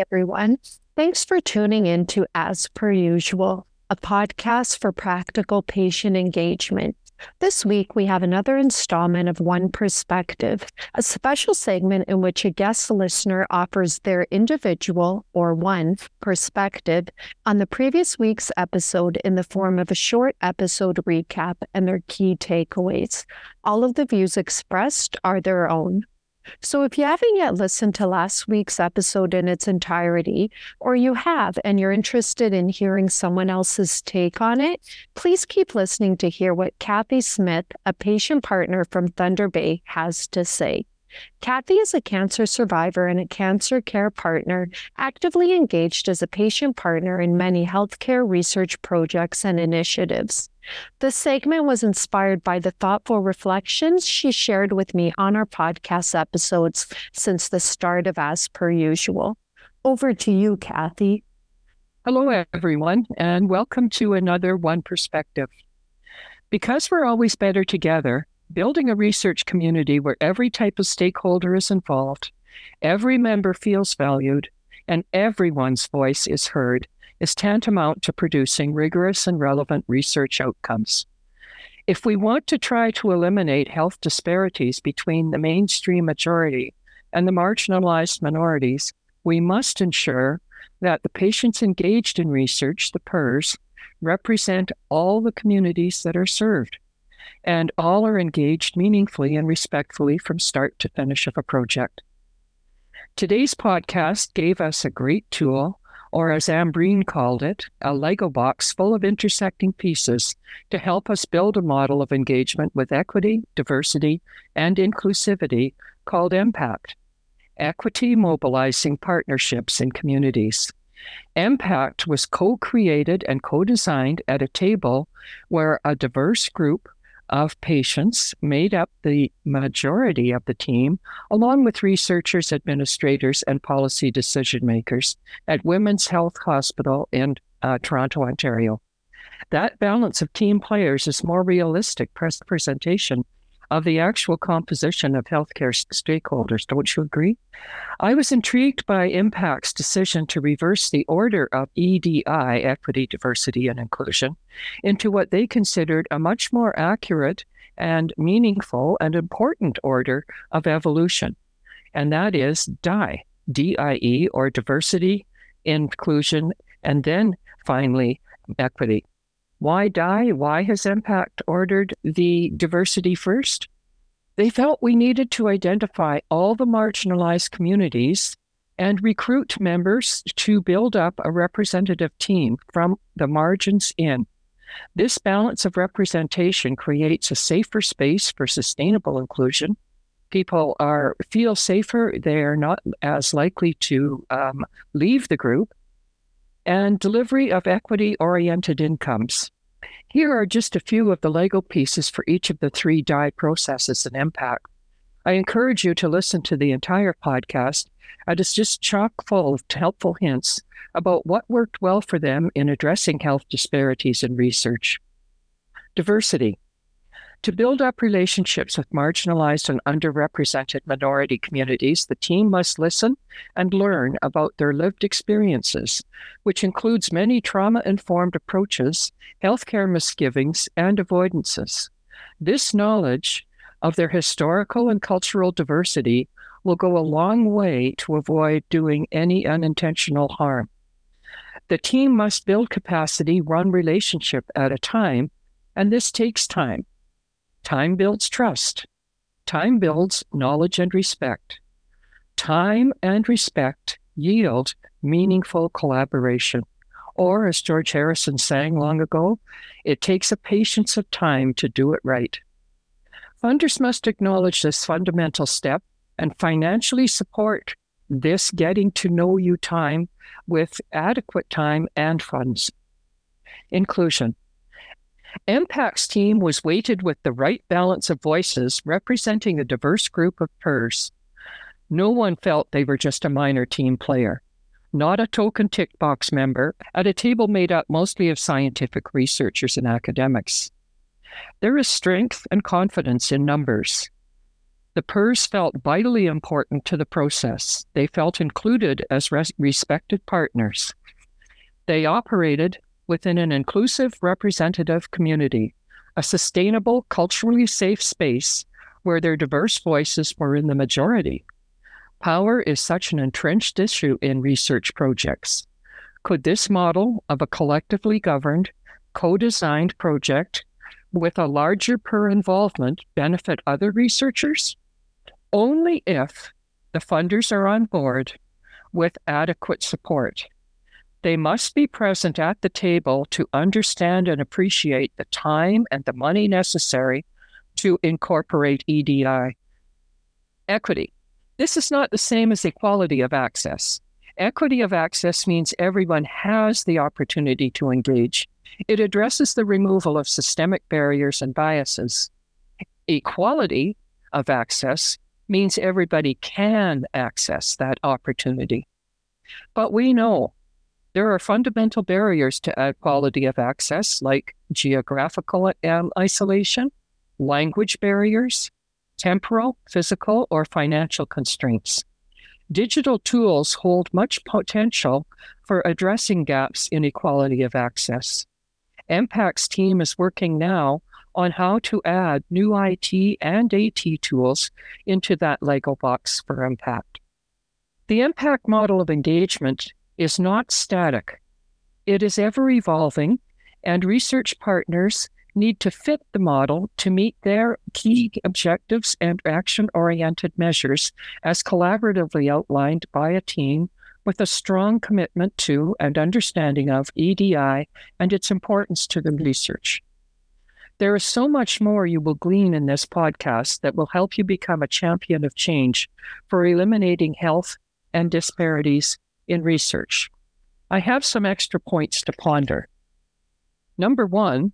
everyone. Thanks for tuning in to As Per Usual, a podcast for practical patient engagement. This week, we have another installment of One Perspective, a special segment in which a guest listener offers their individual or one perspective on the previous week's episode in the form of a short episode recap and their key takeaways. All of the views expressed are their own. So, if you haven't yet listened to last week's episode in its entirety, or you have and you're interested in hearing someone else's take on it, please keep listening to hear what Kathy Smith, a patient partner from Thunder Bay, has to say. Kathy is a cancer survivor and a cancer care partner, actively engaged as a patient partner in many healthcare research projects and initiatives. The segment was inspired by the thoughtful reflections she shared with me on our podcast episodes since the start of As Per Usual. Over to you, Kathy. Hello, everyone, and welcome to another One Perspective. Because we're always better together, building a research community where every type of stakeholder is involved, every member feels valued, and everyone's voice is heard is tantamount to producing rigorous and relevant research outcomes. If we want to try to eliminate health disparities between the mainstream majority and the marginalized minorities, we must ensure that the patients engaged in research, the PERS, represent all the communities that are served, and all are engaged meaningfully and respectfully from start to finish of a project. Today's podcast gave us a great tool or as Ambreen called it, a Lego box full of intersecting pieces to help us build a model of engagement with equity, diversity, and inclusivity called EMPaCT. Equity Mobilizing Partnerships in Communities. EMPaCT was co created and co designed at a table where a diverse group of patients made up the majority of the team, along with researchers, administrators, and policy decision makers at Women's Health Hospital in uh, Toronto, Ontario. That balance of team players is more realistic presentation of the actual composition of healthcare stakeholders. Don't you agree? I was intrigued by EMPaCT's decision to reverse the order of EDI, equity, diversity, and inclusion, into what they considered a much more accurate and meaningful and important order of evolution. And that is DIE, D-I-E, or diversity, inclusion, and then finally equity. Why DIE? Why has EMPaCT ordered the diversity first? They felt we needed to identify all the marginalized communities and recruit members to build up a representative team from the margins in. This balance of representation creates a safer space for sustainable inclusion. People are feel safer; they are not as likely to um, leave the group, and delivery of equity oriented incomes. Here are just a few of the Lego pieces for each of the three DIE processes and EMPaCT. I encourage you to listen to the entire podcast, and it's just chock full of helpful hints about what worked well for them in addressing health disparities in research. Diversity. To build up relationships with marginalized and underrepresented minority communities, the team must listen and learn about their lived experiences, which includes many trauma informed approaches, healthcare misgivings, and avoidances. This knowledge of their historical and cultural diversity will go a long way to avoid doing any unintentional harm. The team must build capacity one relationship at a time, and this takes time. Time builds trust. Time builds knowledge and respect. Time and respect yield meaningful collaboration. Or, as George Harrison sang long ago, it takes a patience of time to do it right. Funders must acknowledge this fundamental step and financially support this getting to know you time with adequate time and funds. Inclusion. EMPaCT's team was weighted with the right balance of voices representing a diverse group of PERS. No one felt they were just a minor team player, not a token tick box member at a table made up mostly of scientific researchers and academics. There is strength and confidence in numbers. The PERS felt vitally important to the process. They felt included as res- respected partners. They operated within an inclusive, representative community, a sustainable, culturally safe space where their diverse voices were in the majority. Power is such an entrenched issue in research projects. Could this model of a collectively governed, co designed project with a larger per involvement benefit other researchers? Only if the funders are on board with adequate support. They must be present at the table to understand and appreciate the time and the money necessary to incorporate EDI. Equity. This is not the same as equality of access. Equity of access means everyone has the opportunity to engage. It addresses the removal of systemic barriers and biases. Equality of access means everybody can access that opportunity. But we know there are fundamental barriers to equality of access, like geographical um, isolation, language barriers, temporal, physical, or financial constraints. Digital tools hold much potential for addressing gaps in equality of access. EMPaCT's team is working now on how to add new IT and AT tools into that Lego box for EMPaCT. The EMPaCT model of engagement is not static. It is ever evolving, and research partners need to fit the model to meet their key objectives and action oriented measures as collaboratively outlined by a team with a strong commitment to and understanding of EDI and its importance to the research. There is so much more you will glean in this podcast that will help you become a champion of change for eliminating health and disparities in research. I have some extra points to ponder. Number one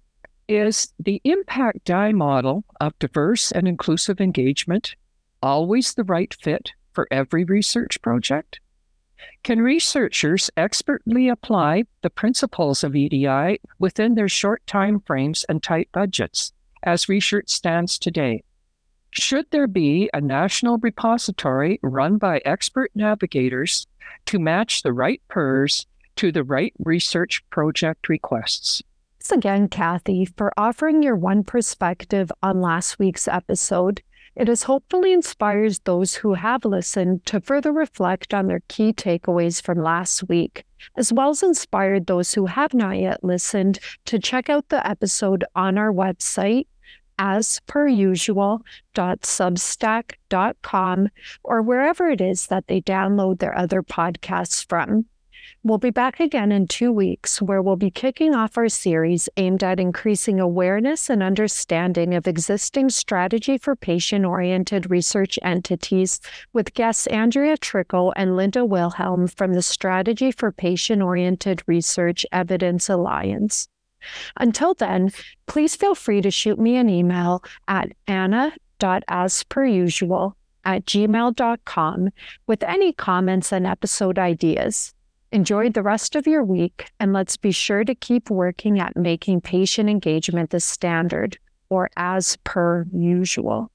is the EMPaCT die model of diverse and inclusive engagement always the right fit for every research project? Can researchers expertly apply the principles of EDI within their short time frames and tight budgets as research stands today? Should there be a national repository run by expert navigators to match the right PERS to the right research project requests? Thanks again, Kathy, for offering your one perspective on last week's episode. It has hopefully inspires those who have listened to further reflect on their key takeaways from last week, as well as inspired those who have not yet listened to check out the episode on our website, as per usual, substack.com or wherever it is that they download their other podcasts from. We'll be back again in two weeks, where we'll be kicking off our series aimed at increasing awareness and understanding of existing strategy for patient oriented research entities with guests Andrea Tricco and Linda Wilhelm from the Strategy for Patient Oriented Research Evidence Alliance. Until then, please feel free to shoot me an email at anna.asperusual at gmail.com with any comments and episode ideas. Enjoy the rest of your week, and let's be sure to keep working at making patient engagement the standard or as per usual.